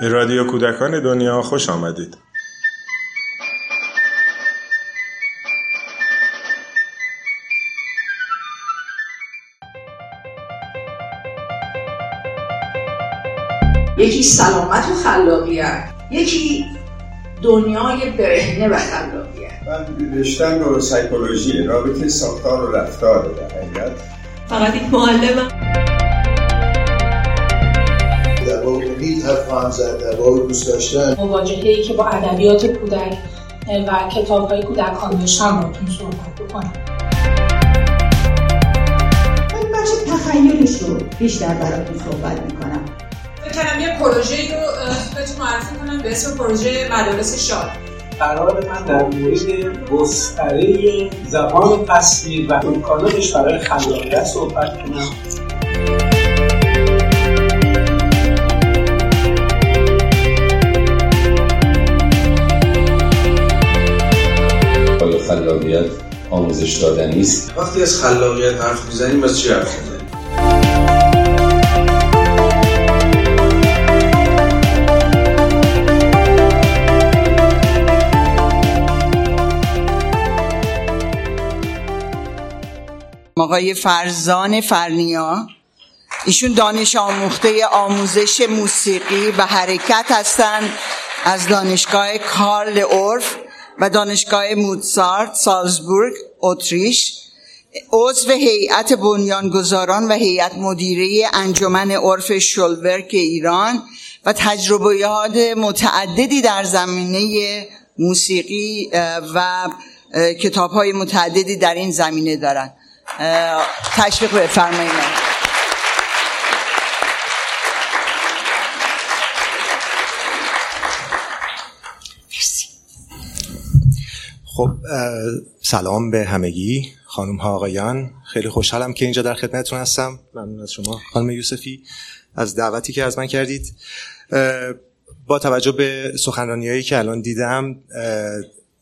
به رادیو کودکان دنیا خوش آمدید. یکی سلامت و خلاقیت یکی دنیای برهنه و خلاقیت. من رشتم رو سایکولوژی رابطه ساختار و رفتار در حقیقت. فقط یک معلمم. امید حرف زد در واقع دوست داشتن. مواجهه که با ادبیات کودک و کتاب های کودکان داشتم رو صحبت بکنم. من بخش تخیلش رو بیشتر براتون صحبت می‌کنم. فکر یه پروژه رو بهتون معرفی کنم به اسم پروژه مدارس شاد. قرار من در مورد گستره زبان تصویر و امکاناتش برای خلاقیت صحبت کنم. خلاقیت آموزش دادنی است. وقتی از خلاقیت حرف می‌زنیم از چی حرف می‌زنیم؟ آقای فرزان فرنیا ایشون دانش آموخته آموزش موسیقی و حرکت هستند از دانشگاه کارل اورف و دانشگاه موتسارت سالزبورگ اتریش عضو هیئت بنیانگذاران و هیئت مدیره انجمن عرف شلورک ایران و تجربیات متعددی در زمینه موسیقی و کتاب های متعددی در این زمینه دارند تشویق بفرمایید. خب سلام به همگی. خانم ها آقایان خیلی خوشحالم که اینجا در خدمتتون هستم. ممنون از شما. خانم یوسفی از دعوتی که از من کردید. با توجه به سخنرانیایی که الان دیدم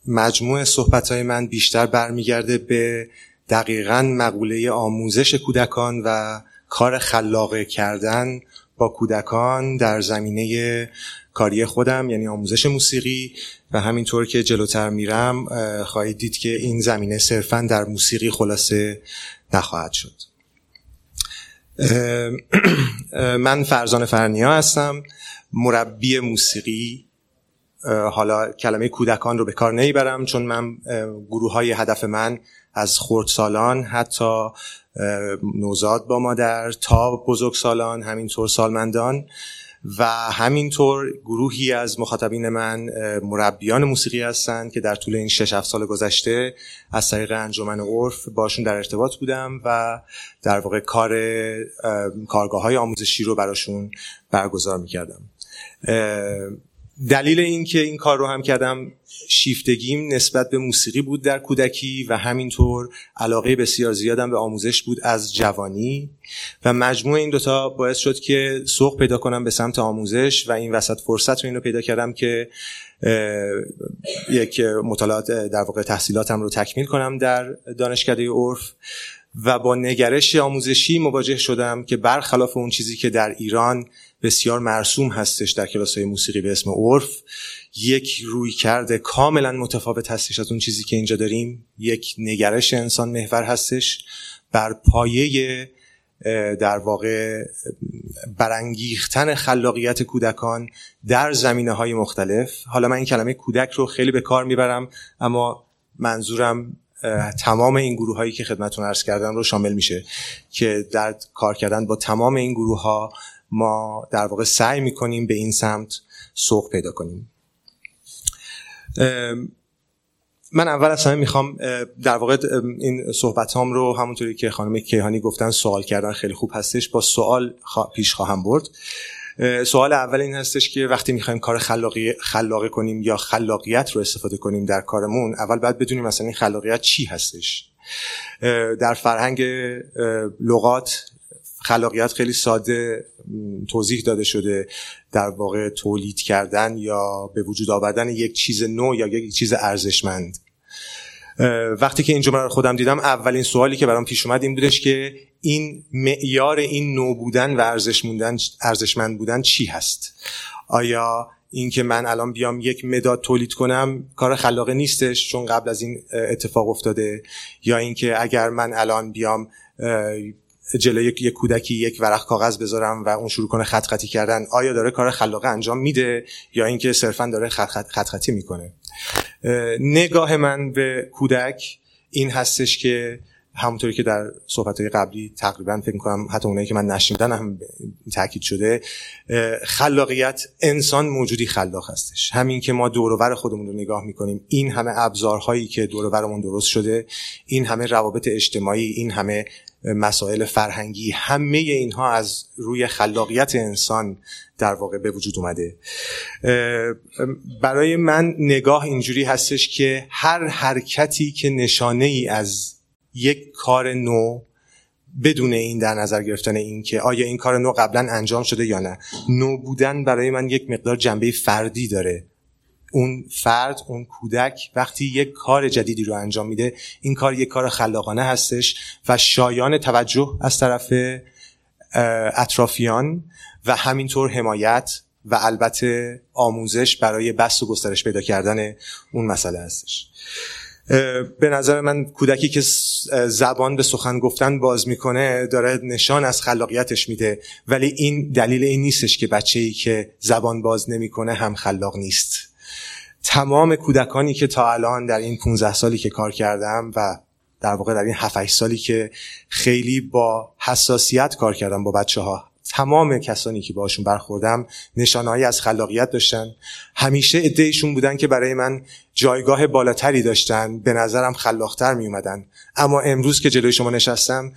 مجموع صحبت های من بیشتر برمیگرده به دقیقا مقوله آموزش کودکان و کار خلاقه کردن با کودکان در زمینه کاری خودم یعنی آموزش موسیقی و همینطور که جلوتر میرم خواهید دید که این زمینه صرفا در موسیقی خلاصه نخواهد شد. من فرزان فرنیا هستم مربی موسیقی. حالا کلمه کودکان رو به کار نمی‌برم چون من گروه های هدف من از خردسالان حتی نوزاد با مادر تا بزرگسالان همینطور سالمندان. و همینطور گروهی از مخاطبین من مربیان موسیقی هستند که در طول این 6 7 سال گذشته از طریق انجمن عرف باشون در ارتباط بودم و در واقع کار کارگاه های آموزشی رو براشون برگزار می‌کردم. دلیل این که این کار رو هم کردم شیفتگیم نسبت به موسیقی بود در کودکی و همینطور علاقه بسیار زیادم به آموزش بود از جوانی. و مجموع این دوتا باعث شد که سوق پیدا کنم به سمت آموزش و این وسط فرصت رو اینو پیدا کردم که یک مطالعات در واقع تحصیلاتم رو تکمیل کنم در دانشکده عرف. و با نگرش آموزشی مواجه شدم که برخلاف اون چیزی که در ایران بسیار مرسوم هستش در کلاس های موسیقی به اسم عرف. یک روی کرده کاملا متفاوت هستش از اون چیزی که اینجا داریم. یک نگرش انسان محور هستش. بر پایه در واقع برانگیختن خلاقیت کودکان در زمینه های مختلف. حالا من این کلمه کودک رو خیلی به کار می‌برم اما منظورم تمام این گروه هایی که خدمتون عرض کردن رو شامل میشه که در کار کردن با تمام این گروه ها ما در واقع سعی می‌کنیم به این سمت سوق پیدا کنیم. من اول از همه می‌خوام در واقع این صحبت هم رو همونطوری که خانم کیهانی گفتن سوال کردن خیلی خوب هستش با سوال پیش خواهم برد. سوال اول این هستش که وقتی می‌خوایم کار خلاقی خلاقه کنیم یا خلاقیت رو استفاده کنیم در کارمون اول باید بدونیم مثلا این خلاقیت چی هستش. در فرهنگ لغات خلاقیت خیلی ساده توضیح داده شده در واقع تولید کردن یا به وجود آوردن یک چیز نو یا یک چیز ارزشمند. وقتی که این جمله رو خودم دیدم اولین سوالی که برام پیش اومد این بودش که این معیار این نو بودن و ارزشمند بودن چی هست؟ آیا اینکه من الان بیام یک مداد تولید کنم کار خلاقه نیستش چون قبل از این اتفاق افتاده؟ یا اینکه اگر من الان بیام جلوی یک کودکی یک ورق کاغذ بذارم و اون شروع کنه خط خطی کردن آیا داره کار خلاقه انجام میده یا اینکه صرفا داره خط, خط, خط خطی می‌کنه نگاه من به کودک این هستش که همونطوری که در صحبت قبلی تقریبا فکر می‌کنم حتی اونایی که من نشنیدن هم تاکید شده خلاقیت انسان موجودی خلاق هستش. همین که ما دورور خودمون رو نگاه می‌کنیم این همه ابزارهایی که دورورمون درست شده این همه روابط اجتماعی این همه مسائل فرهنگی همه اینها از روی خلاقیت انسان در واقع به وجود اومده. برای من نگاه اینجوری هستش که هر حرکتی که نشانه ای از یک کار نو بدون این در نظر گرفتن این که آیا این کار نو قبلا انجام شده یا نه. نو بودن برای من یک مقدار جنبه فردی داره. اون فرد اون کودک وقتی یک کار جدیدی رو انجام میده این کار یک کار خلاقانه هستش و شایان توجه از طرف اطرافیان و همینطور حمایت و البته آموزش برای بست و گسترش پیدا کردن اون مسئله هستش. به نظر من کودکی که زبان به سخن گفتن باز می‌کنه داره نشان از خلاقیتش میده. ولی این دلیل این نیستش که بچه ای که زبان باز نمی‌کنه هم خلاق نیست. تمام کودکانی که تا الان در این 15 سالی که کار کردم و در واقع در این 7 سالی که خیلی با حساسیت کار کردم با بچه ها تمام کسانی که باشون برخوردم نشانهایی از خلاقیت داشتن. همیشه ادهشون بودن که برای من جایگاه بالاتری داشتن به نظرم خلاقتر می اومدن اما امروز که جلوی شما نشستم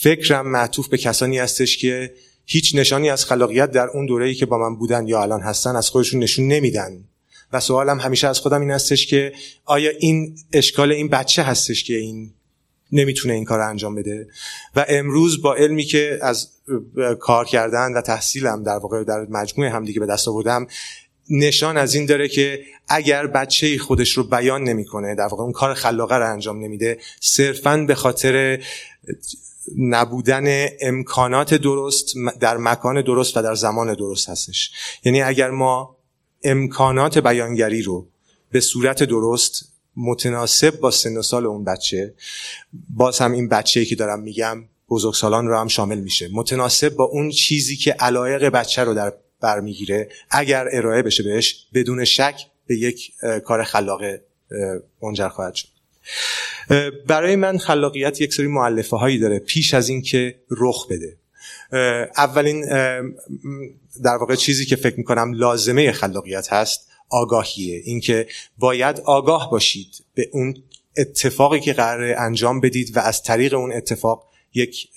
فکرم معطوف به کسانی هستش که هیچ نشانی از خلاقیت در اون دوره‌ای که با من بودن یا الان هستن از خودشون نشون نمیدن. و سوالم همیشه از خودم این هستش که آیا این اشکال این بچه هستش که این نمی‌تونه این کار انجام بده؟ و امروز با علمی که از کار کردن و تحصیلم در واقع در مجموعه هم دیگه به دست آوردم نشان از این داره که اگر بچه خودش رو بیان نمی‌کنه در واقع اون کار خلاقه رو انجام نمیده صرفا به خاطر نبودن امکانات درست در مکان درست و در زمان درست هستش. یعنی اگر ما امکانات بیانگری رو به صورت درست متناسب با سن و سال اون بچه باز هم این بچه‌ای که دارم میگم بزرگسالان رو هم شامل میشه. متناسب با اون چیزی که علایق بچه رو در برمیگیره اگر ارائه بشه بهش بدون شک به یک کار خلاقه منجر خواهد شد. برای من خلاقیت یک سری معلفه هایی داره پیش از اینکه رخ بده. اولین در واقع چیزی که فکر می‌کنم لازمه خلاقیت هست آگاهیه. اینکه باید آگاه باشید به اون اتفاقی که قرار انجام بدید و از طریق اون اتفاق یک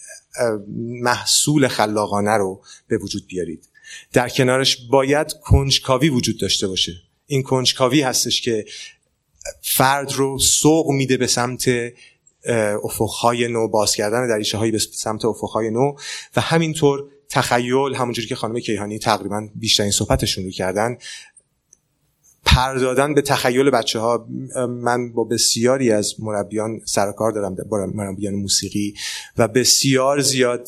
محصول خلاقانه رو به وجود بیارید. در کنارش باید کنجکاوی وجود داشته باشه. این کنجکاوی هستش که فرد رو سوق میده به سمت افقهای نو باز کردن دریچه هایی به سمت افقهای نو و همینطور تخیل همونجوری که خانم کیهانی تقریبا بیشترین صحبتشون رو کردن پردادن به تخیل بچه ها من با بسیاری از مربیان سرکار دارم با مربیان موسیقی و بسیار زیاد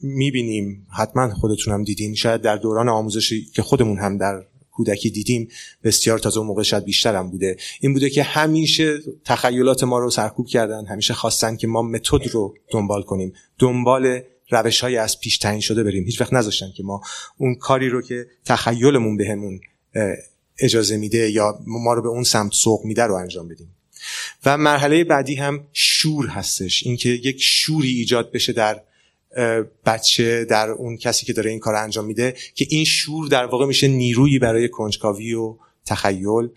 می‌بینیم. حتما خودتون هم دیدین. شاید در دوران آموزشی که خودمون هم در کودکی دیدیم بسیار تازه اون موقع شاید بیشتر هم بوده. این بوده که همیشه تخیلات ما رو سرکوب کردن همیشه خواستن که ما متد رو دنبال کنیم. دنبال روش های از پیش تعیین شده بریم. هیچ وقت نذاشتن که ما اون کاری رو که تخیلمون بهمون اجازه میده یا ما رو به اون سمت سوق میده رو انجام بدیم. و مرحله بعدی هم شور هستش. اینکه یک شوری ایجاد بشه در بچه در اون کسی که داره این کار انجام میده که این شور در واقع میشه نیرویی برای کنجکاوی و تخیل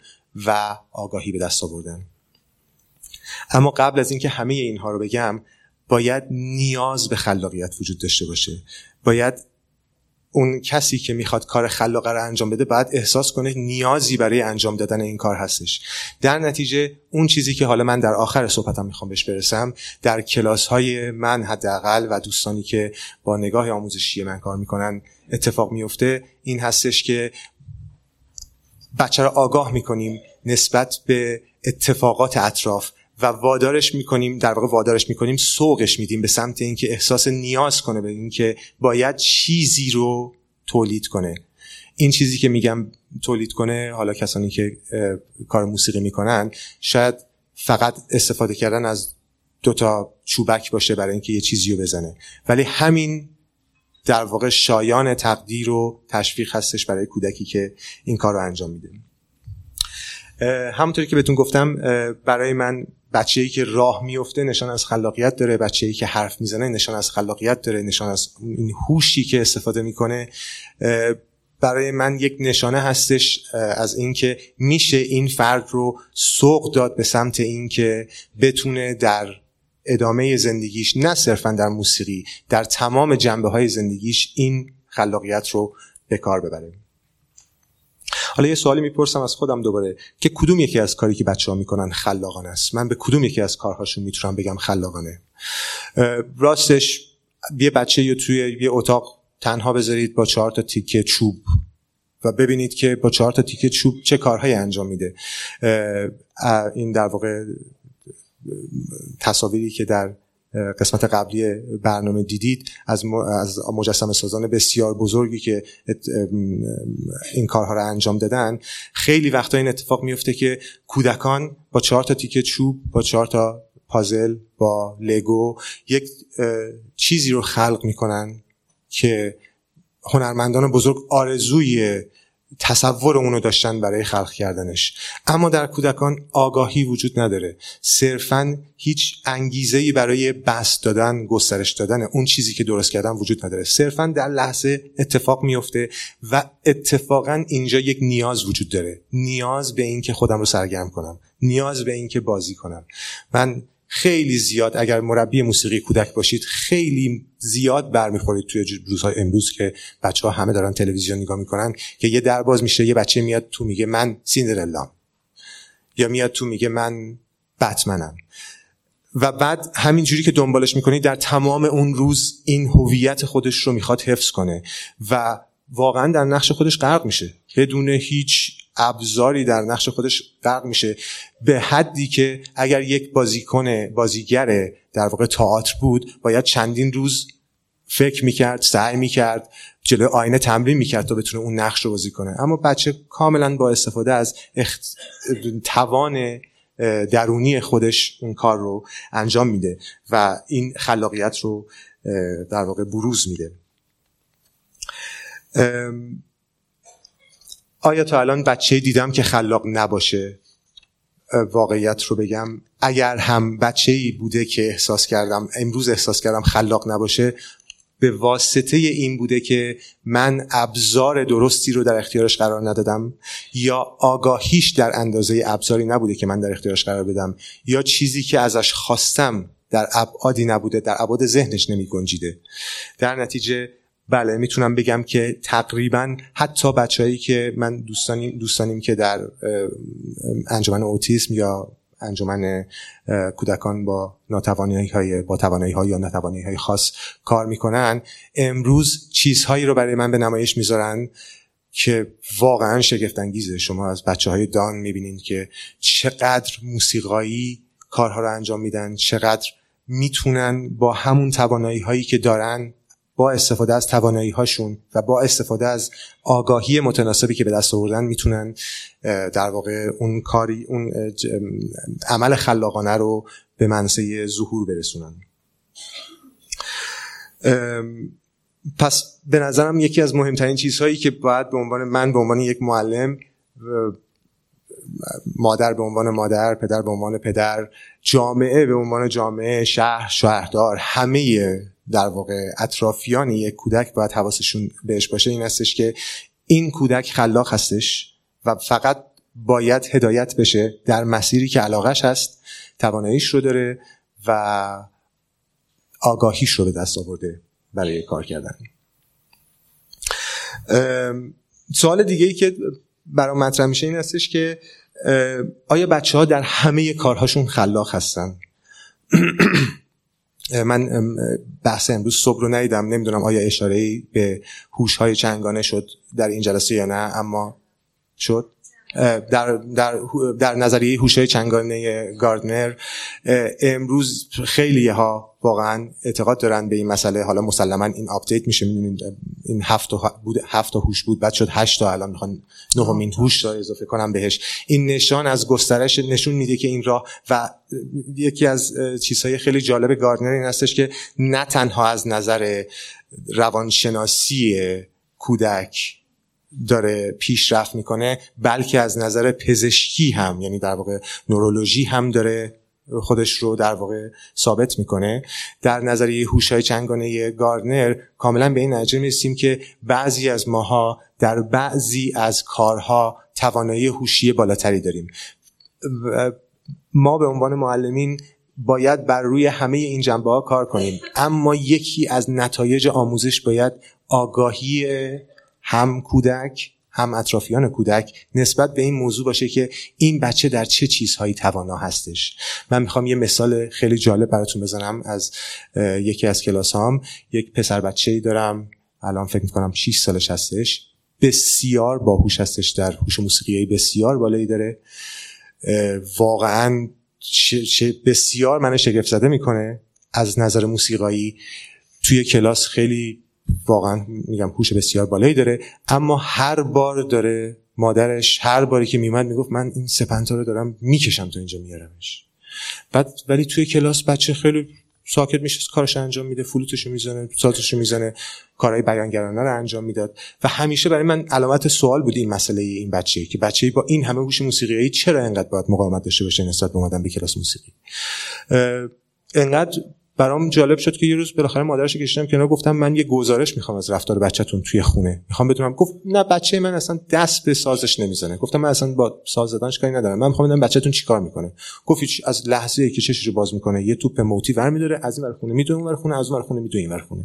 و آگاهی به دست آوردن. اما قبل از اینکه همه اینها رو بگم باید نیاز به خلاقیت وجود داشته باشه. باید اون کسی که می‌خواد کار خلاقه رو انجام بده باید احساس کنه نیازی برای انجام دادن این کار هستش. در نتیجه اون چیزی که حالا من در آخر صحبتم می‌خوام بهش برسم در کلاس های من حداقل و دوستانی که با نگاه آموزشی من کار می‌کنن اتفاق میفته این هستش که بچه رو آگاه می‌کنیم نسبت به اتفاقات اطراف. و وادارش می‌کنیم در واقع وادارش می‌کنیم سوقش میدیم به سمت اینکه احساس نیاز کنه به اینکه باید چیزی رو تولید کنه. این چیزی که میگم تولید کنه حالا کسانی که کار موسیقی می‌کنن شاید فقط استفاده کردن از دو تا چوبک باشه برای اینکه یه چیزی رو بزنه. ولی همین در واقع شایان تقدیر و تشویق هستش برای کودکی که این کار رو انجام میده. همونطوری که بهتون گفتم برای من بچه ای که راه میفته نشان از خلاقیت داره بچه ای که حرف می‌زنه نشان از خلاقیت داره نشان از این هوشی که استفاده می‌کنه. برای من یک نشانه هستش از اینکه میشه این فرد رو سوق داد به سمت اینکه بتونه در ادامه زندگیش نه صرفا در موسیقی در تمام جنبه های زندگیش این خلاقیت رو به کار ببره. حالا یه سوالی می‌پرسم از خودم دوباره. که کدوم یکی از کاری که بچه ها می‌کنن خلاقانه است؟ من به کدوم یکی از کارهاشون می‌تونم بگم خلاقانه؟ راستش یه بچه یا توی یه اتاق تنها بذارید با چهار تا تیکه چوب و ببینید که با چهار تا تیکه چوب چه کارهایی انجام میده. این در واقع تصاویری که در قسمت قبلی برنامه دیدید از مجسم سازان بسیار بزرگی که این کارها رو انجام دادن. خیلی وقتا این اتفاق میفته که کودکان با چهار تا تیکه چوب با چهار تا پازل با لگو یک چیزی رو خلق می‌کنن که هنرمندان بزرگ آرزوی تصور اونو داشتن برای خلق کردنش. اما در کودکان آگاهی وجود نداره. صرفا هیچ انگیزه برای بست دادن گسترش دادن اون چیزی که درست کردن وجود نداره. صرفا در لحظه اتفاق میفته و اتفاقا اینجا یک نیاز وجود داره. نیاز به اینکه خودم رو سرگرم کنم. نیاز به اینکه بازی کنم. من خیلی زیاد اگر مربی موسیقی کودک باشید خیلی زیاد برمیخورید توی روزهای امروز که بچه ها همه دارن تلویزیون نگاه می‌کنن که یه در باز میشه یه بچه میاد تو میگه من سیندرلام یا میاد تو میگه من بتمنم. و بعد همینجوری که دنبالش می‌کنید در تمام اون روز این هویت خودش رو می‌خواد حفظ کنه. و واقعا در نقش خودش غرق میشه. بدون هیچ ابزاری در نقش خودش غرق میشه. به حدی که اگر یک بازیکن بازیگر در واقع تئاتر بود باید چندین روز فکر می‌کرد سعی می‌کرد جلو آینه تمرین می‌کرد تا بتونه اون نقش رو بازی کنه. اما بچه کاملا با استفاده از اخت... توان درونی خودش اون کار رو انجام میده و این خلاقیت رو در واقع بروز میده. آیا تا الان بچه دیدم که خلاق نباشه؟ واقعیت رو بگم. اگر هم بچه ای بوده که احساس کردم امروز احساس کردم خلاق نباشه به واسطه این بوده که من ابزار درستی رو در اختیارش قرار ندادم یا آگاهیش در اندازه ابزاری نبوده که من در اختیارش قرار بدم یا چیزی که ازش خواستم در ابعادی نبوده در ابعاد ذهنش نمی گنجیده. در نتیجه بله می‌تونم بگم که تقریبا حتی بچههایی که من دوستانیم, دوستانیم که در انجمن اوتیسم یا انجمن کودکان با ناتوانی های با توانایی های یا ناتوانی های خاص کار می‌کنن امروز چیزهایی رو برای من به نمایش می‌ذارن که واقعا شگفت انگیزه شما از بچه های دان می‌بینید که چقدر موسیقایی کارها رو انجام میدن چقدر می‌تونن با همون توانایی هایی که دارن با استفاده از توانایی هاشون و با استفاده از آگاهی متناسبی که به دست آوردن می‌تونن در واقع اون کاری اون عمل خلاقانه رو به منصه ظهور برسونن. پس به نظرم یکی از مهمترین چیزهایی که باید به عنوان من به عنوان یک معلم مادر به عنوان مادر پدر به عنوان پدر جامعه به عنوان جامعه شهر شهردار همه در واقع اطرافیان یک کودک باید حواسشون بهش باشه این هستش که این کودک خلاق هستش و فقط باید هدایت بشه در مسیری که علاقش هست تواناییش رو داره و آگاهیش رو به دست آورده برای کار کردن. سوال دیگه ای که برای مطرح میشه این هستش که آیا بچه ها در همه کارهاشون خلاق هستن؟ من بحث امروز صبح رو ندیدم. نمی‌دونم آیا اشاره به هوش های چندگانه شد در این جلسه یا نه اما شد. در, در, در نظریه هوش چندگانه گاردنر امروز خیلی ها واقعا اعتقاد دارن به این مسئله. حالا مسلما این update میشه می‌دونید این هفت تا بود هفت تا هوش بود بعد شد هشت تا الان می‌خوان نهمین هوش رو اضافه کنن بهش. این نشان از گسترش نشون میده که این راه و یکی از چیزهای خیلی جالب گاردنر این هستش که نه تنها از نظر روانشناسی کودک داره پیشرفت می‌کنه بلکه از نظر پزشکی هم یعنی در واقع نورولوژی هم داره خودش رو در واقع ثابت می‌کنه. در نظریه هوش‌های چنگانه گاردنر کاملا به این نتیجه می‌رسیم که بعضی از ماها در بعضی از کارها توانایی هوشی بالاتری داریم. ما به عنوان معلمین باید بر روی همه این جنبه ها کار کنیم. اما یکی از نتایج آموزش باید آگاهی هم کودک هم اطرافیان کودک نسبت به این موضوع باشه که این بچه در چه چیزهایی توانا هستش. من می‌خوام یه مثال خیلی جالب براتون بزنم از یکی از کلاس هام یک پسر بچه ای دارم الان فکر می‌کنم 6 سالش هستش. بسیار باهوش هستش در هوش موسیقی بسیار بالایی داره. واقعا بسیار من شگفت زده می‌کنه. از نظر موسیقایی توی کلاس خیلی واقعا میگم هوش بسیار بالایی داره. اما هر بار داره مادرش هر باری که میمد می‌گفت من این سپنتا رو دارم می‌کشم تا اینجا میارمش. بعد ولی توی کلاس بچه خیلی ساکت میشه کارش انجام میده فلوتشو می‌زنه سازشو می‌زنه کارهای بیانگرانه رو انجام می‌داد. و همیشه برای من علامت سوال بود این مسئله این بچه که بچه با این همه هوش موسیقی چرا انقدر باید مقاومت داشته باشه نسبت به اومدن به کلاس موسیقی؟ انقدر برام جالب شد که یه روز بالاخره مادرش کشیدم کنار گفتم من یه گزارش می‌خوام از رفتار بچه‌تون توی خونه. می‌خوام بدونم. گفت نه بچه من اصلا دست به سازش نمی‌زنه. گفتم من اصلا با ساز زدنش کاری ندارم. من می‌خوام ببینم بچه‌تون چیکار می‌کنه. گفت از لحظه ای که چشش رو باز می‌کنه یه توپ موتی ور میداره از این ور خونه می‌دونه اون ور خونه از اون ور خونه می‌دونه این ور خونه.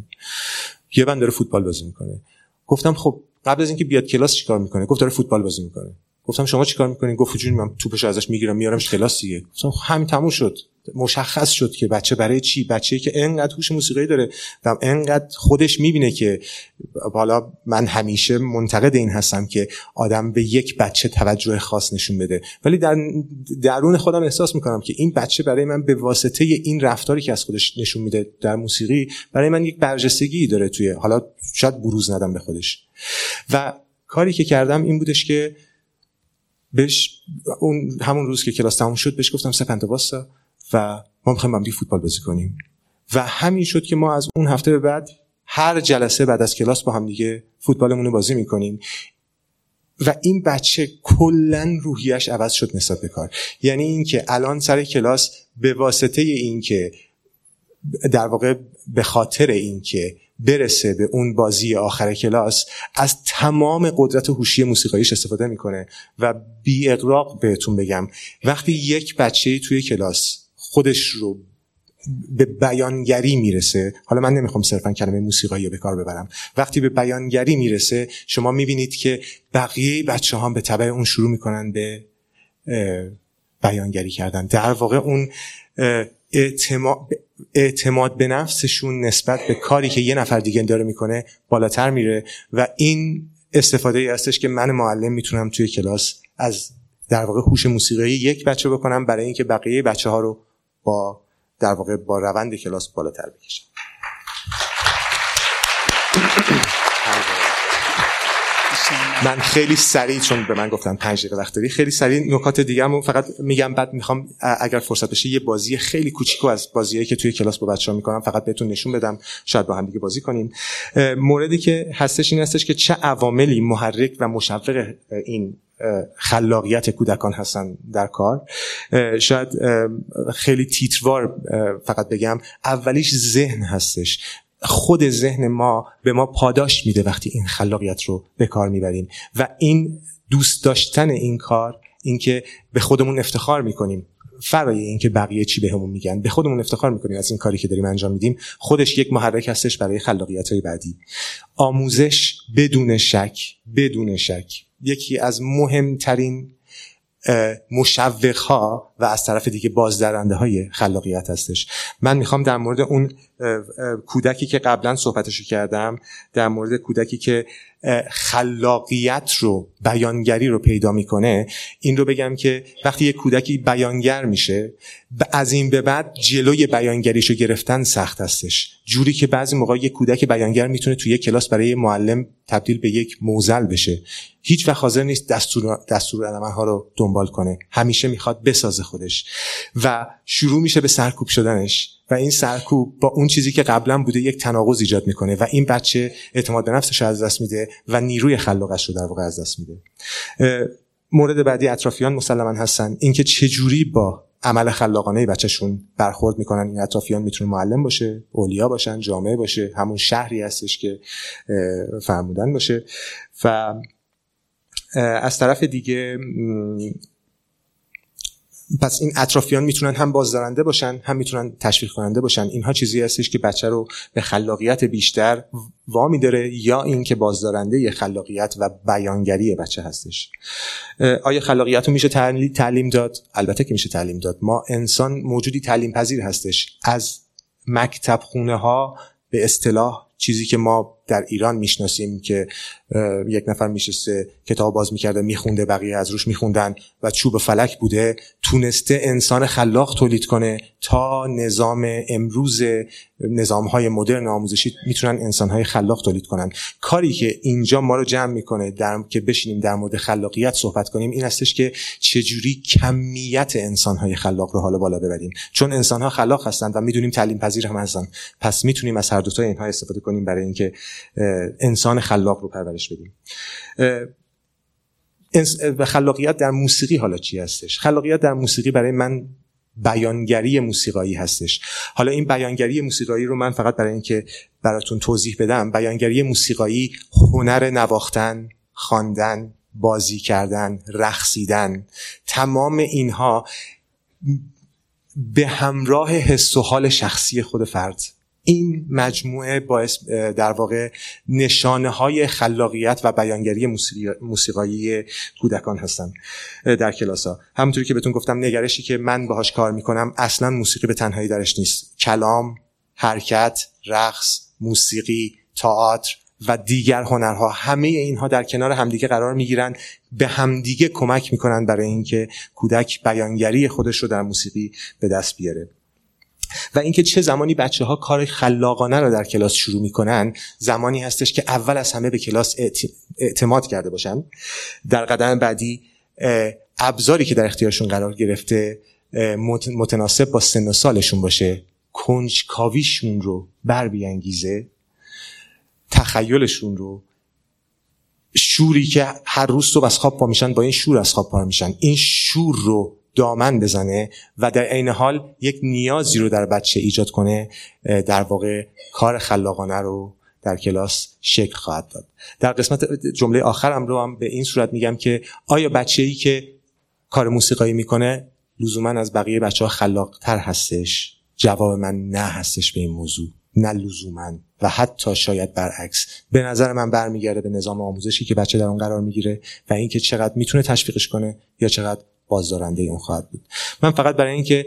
یه بند داره فوتبال بازی می‌کنه. گفتم خب قبل از اینکه بیاد کلاس چیکار می‌کنه؟ گفت داره فوتبال بازی می‌کنه. گفتم شما چیکار می‌کنین؟ گفت جون من توپشو ازش می‌گیرم میارمش کلاس دیگه. گفتم خب همین تموم شد. مشخص شد که بچه برای چی؟ بچه که انقدر هوش موسیقی داره و انقدر خودش می‌بینه که حالا من همیشه منتقد این هستم که آدم به یک بچه توجه خاص نشون بده. ولی در درون خودم احساس می‌کنم که این بچه برای من به واسطه این رفتاری که از خودش نشون میده در موسیقی برای من یک برجستگی داره توی حالا شاید بروز ندم به خودش. و کاری که کردم این بودش که بهش اون همون روز که کلاس تموم شد بهش گفتم سپنتا واسا. و ما می‌خوایم با فوتبال بازی کنیم. و همین شد که ما از اون هفته به بعد هر جلسه بعد از کلاس با هم دیگه فوتبالمون رو بازی می‌کنیم. و این بچه کلا روحیش عوض شد نسبت به کار. یعنی اینکه الان سر کلاس به واسطه اینکه در واقع به خاطر اینکه برسه به اون بازی آخر کلاس از تمام قدرت هوشی موسیقاییش استفاده می‌کنه. و بی اقراق بهتون بگم وقتی یک بچه توی کلاس خودش رو به بیانگری می‌رسه. حالا من نمی‌خوام صرفا کلمه موسیقایی رو به کار ببرم. وقتی به بیانگری می‌رسه شما می‌بینید که بقیه بچه هم به طبع اون شروع می‌کنن به بیانگری کردن. در واقع اون اعتماد, اعتماد به نفسشون نسبت به کاری که یه نفر دیگه داره می‌کنه بالاتر میره و این استفاده ای هستش که من معلم می‌تونم توی کلاس از در واقع هوش موسیقی یک بچه بکنم برای اینکه بقیه بچه ها رو با در واقع با روند کلاس بالاتر بکشم. من خیلی سریع چون به من گفتن پنج دقیقه وقت داری خیلی سریع نکات دیگه فقط میگم بعد می‌خوام اگر فرصت بشه یه بازی خیلی کوچیکو از بازیایی که توی کلاس با بچه‌ها می‌کنم فقط بهتون نشون بدم. شاید با هم دیگه بازی کنیم. موردی که هستش این هستش که چه عواملی محرک و مشوق این خلاقیت کودکان هستن در کار. شاید خیلی تیتروار فقط بگم اولیش ذهن هستش. خود ذهن ما به ما پاداش میده وقتی این خلاقیت رو به کار می‌بریم. و این دوست داشتن این کار اینکه به خودمون افتخار می‌کنیم. فرای اینکه بقیه چی بهمون میگن. به خودمون افتخار می‌کنیم از این کاری که داریم انجام میدیم. خودش یک محرک هستش برای خلاقیت های بعدی. آموزش بدون شک بدون شک. یکی از مهمترین مشوق ها و از طرف دیگه بازدرنده های خلاقیت هستش. من می‌خوام در مورد اون کودکی که قبلا صحبتشو کردم در مورد کودکی که خلاقیت رو بیانگری رو پیدا می‌کنه این رو بگم که وقتی یک کودکی بیانگر میشه از این به بعد جلوی بیانگریشو گرفتن سخت هستش. جوری که بعضی موقع یک کودک بیانگر می‌تونه توی یک کلاس برای معلم تبدیل به یک موزل بشه. هیچ وقت حاضر نیست دستور دستور ها رو دنبال کنه. همیشه می‌خواد بسازه خودش. و شروع میشه به سرکوب شدنش. و این سرکوب با اون چیزی که قبلا بوده یک تناقض ایجاد می‌کنه و این بچه اعتماد به نفسش از دست میده و نیروی خلاقش رو در واقع از دست میده. مورد بعدی اطرافیان مسلما هستن. اینکه چه جوری با عمل خلاقانه بچهشون برخورد می‌کنن. این اطرافیان می‌تونه معلم باشه اولیا باشن جامعه باشه همون شهری هستش که فرمودن باشه. و از طرف دیگه پس این اطرافیان می‌تونن هم بازدارنده باشن هم می‌تونن تشویق کننده باشن. اینها چیزی هستش که بچه رو به خلاقیت بیشتر وامی داره یا اینکه بازدارنده خلاقیت و بیانگری بچه هستش. آیا خلاقیت رو میشه تعلیم داد؟ البته که میشه تعلیم داد. ما انسان موجودی تعلیم پذیر هستش. از مکتب خونه ها به اصطلاح چیزی که ما در ایران می‌شناسیم که یک نفر میشسته کتاب باز می‌کرده میخونده بقیه از روش میخوندن و چوب فلک بوده. تونسته انسان خلاق تولید کنه تا نظام امروز نظام های مدرن آموزشی می‌تونن انسان های خلاق تولید کنن. کاری که اینجا ما رو جمع می‌کنه در که بشینیم در مورد خلاقیت صحبت کنیم این هستش که چجوری کمیت انسان های خلاق رو حالا بالا ببریم. چون انسان ها خلاق هستند و می‌دونیم تعلیم پذیر هم هستن. پس می‌تونیم از هر دو تا اینها استفاده کنیم برای اینکه انسان خلاق رو پرورش بدیم. خلاقیت در موسیقی حالا چی هستش؟ خلاقیت در موسیقی برای من بیانگری موسیقایی هستش. حالا این بیانگری موسیقایی رو من فقط برای اینکه براتون توضیح بدم بیانگری موسیقایی هنر نواختن خواندن بازی کردن رقصیدن تمام اینها به همراه حس و حال شخصی خود فرد. این مجموعه باعث در واقع نشانه های خلاقیت و بیانگری موسیقایی کودکان هستن در کلاس ها همونطوری که بهتون گفتم نگرشی که من باهاش کار می‌کنم اصلا موسیقی به تنهایی درش نیست. کلام حرکت رقص موسیقی تئاتر و دیگر هنرها همه اینها در کنار همدیگه قرار می‌گیرن به همدیگه کمک می‌کنن برای اینکه کودک بیانگری خودش رو در موسیقی به دست بیاره. و اینکه چه زمانی بچه ها کار خلاقانه رو در کلاس شروع می‌کنن زمانی هستش که اول از همه به کلاس اعتماد کرده باشن. در قدم بعدی ابزاری که در اختیارشون قرار گرفته متناسب با سن و سالشون باشه کنجکاویشون رو بر بیانگیزه تخیلشون رو شوری که هر روز صبح از خواب پا میشن با این شور از خواب پا میشن. این شور رو دامن بزنه و در عین حال یک نیازی رو در بچه ایجاد کنه در واقع کار خلاقانه رو در کلاس شکل خواهد داد. در قسمت جمله آخرم رو هم به این صورت میگم که آیا بچه ای که کار موسیقایی می‌کنه لزوما از بقیه بچه ها خلاقتر هستش؟ جواب من نه هستش به این موضوع. نه لزوما. و حتی شاید برعکس. به نظر من برمیگرده به نظام آموزشی که بچه در اون قرار می‌گیره و اینکه چقدر می‌تونه تشویقش کنه یا چقدر بازدارنده اون خواهد بود. من فقط برای اینکه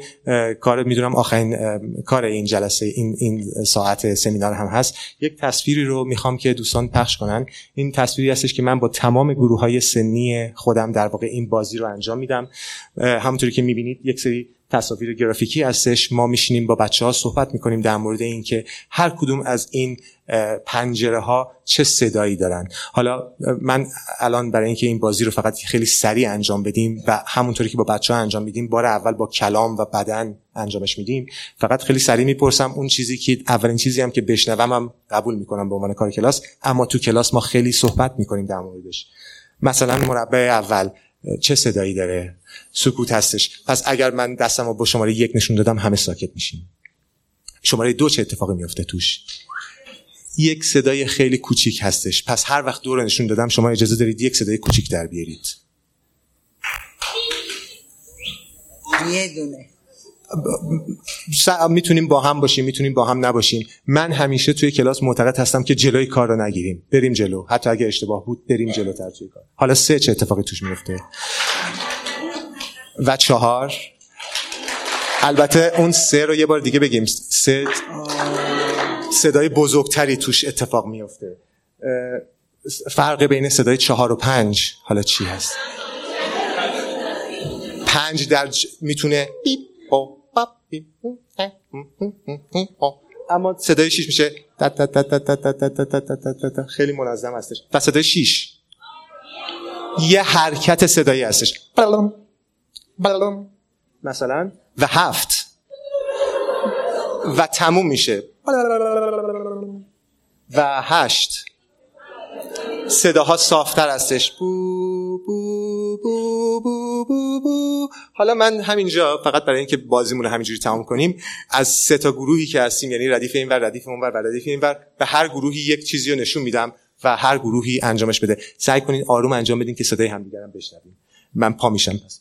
کار می‌دونم آخرین کار این جلسه این این ساعت سمینار هم هست یک تصویری رو می‌خوام که دوستان پخش کنن. این تصویری هستش که من با تمام گروه های سنی خودم در واقع این بازی رو انجام میدم. همونطوری که می‌بینید یک سری تصاویر گرافیکی هستش. ما میشینیم با بچه ها صحبت می‌کنیم در مورد اینکه هر کدوم از این پنجره ها چه صدایی دارن. حالا من الان برای اینکه این بازی رو فقط خیلی سریع انجام بدیم و همونطوری که با بچه ها انجام میدیم بار اول با کلام و بدن انجامش میدیم. فقط خیلی سریع می‌پرسم اون چیزی که اولین چیزی هم که بشنوم هم قبول می‌کنم به عنوان کار کلاس. اما تو کلاس ما خیلی صحبت می‌کنیم در موردش. مثلا مربع اول چه صدایی داره؟ سکوت هستش. پس اگر من دستم رو با شماره یک نشون دادم همه ساکت میشیم. شماره دو چه اتفاقی میفته توش؟ یک صدای خیلی کوچیک هستش. پس هر وقت دور نشون دادم شما اجازه دارید یک صدای کوچیک در بیارید. یه دونه. می‌تونیم با هم باشیم می‌تونیم با هم نباشیم. من همیشه توی کلاس معتقد هستم که جلوی کار رو نگیریم. بریم جلو. حتی اگه اشتباه بود بریم جلوتر توی کار. حالا سه چه اتفاقی توش میفته و چهار البته اون سه رو یه بار دیگه بگیم سه صدای بزرگتری توش اتفاق میفته فرق بین صدای چهار و پنج حالا چی هست پنج در ج... می‌تونه اما صدای شیش میشه خیلی منظم هستش و صدای شیش یه حرکت صدایی هستش بلوم مثلا و هفت و تموم میشه و هشت صداها صافتر هستش بو بو بو بو بو بو حالا من همینجا فقط برای اینکه بازیمون رو همینجوری تمام کنیم از سه تا گروهی که هستیم یعنی ردیف اینور ردیف اونور و ردیف اینور به هر گروهی یک چیزی رو نشون میدم و هر گروهی انجامش بده سعی کنین آروم انجام بدین که صدای همدیگرم بشنویم من پا میشم پس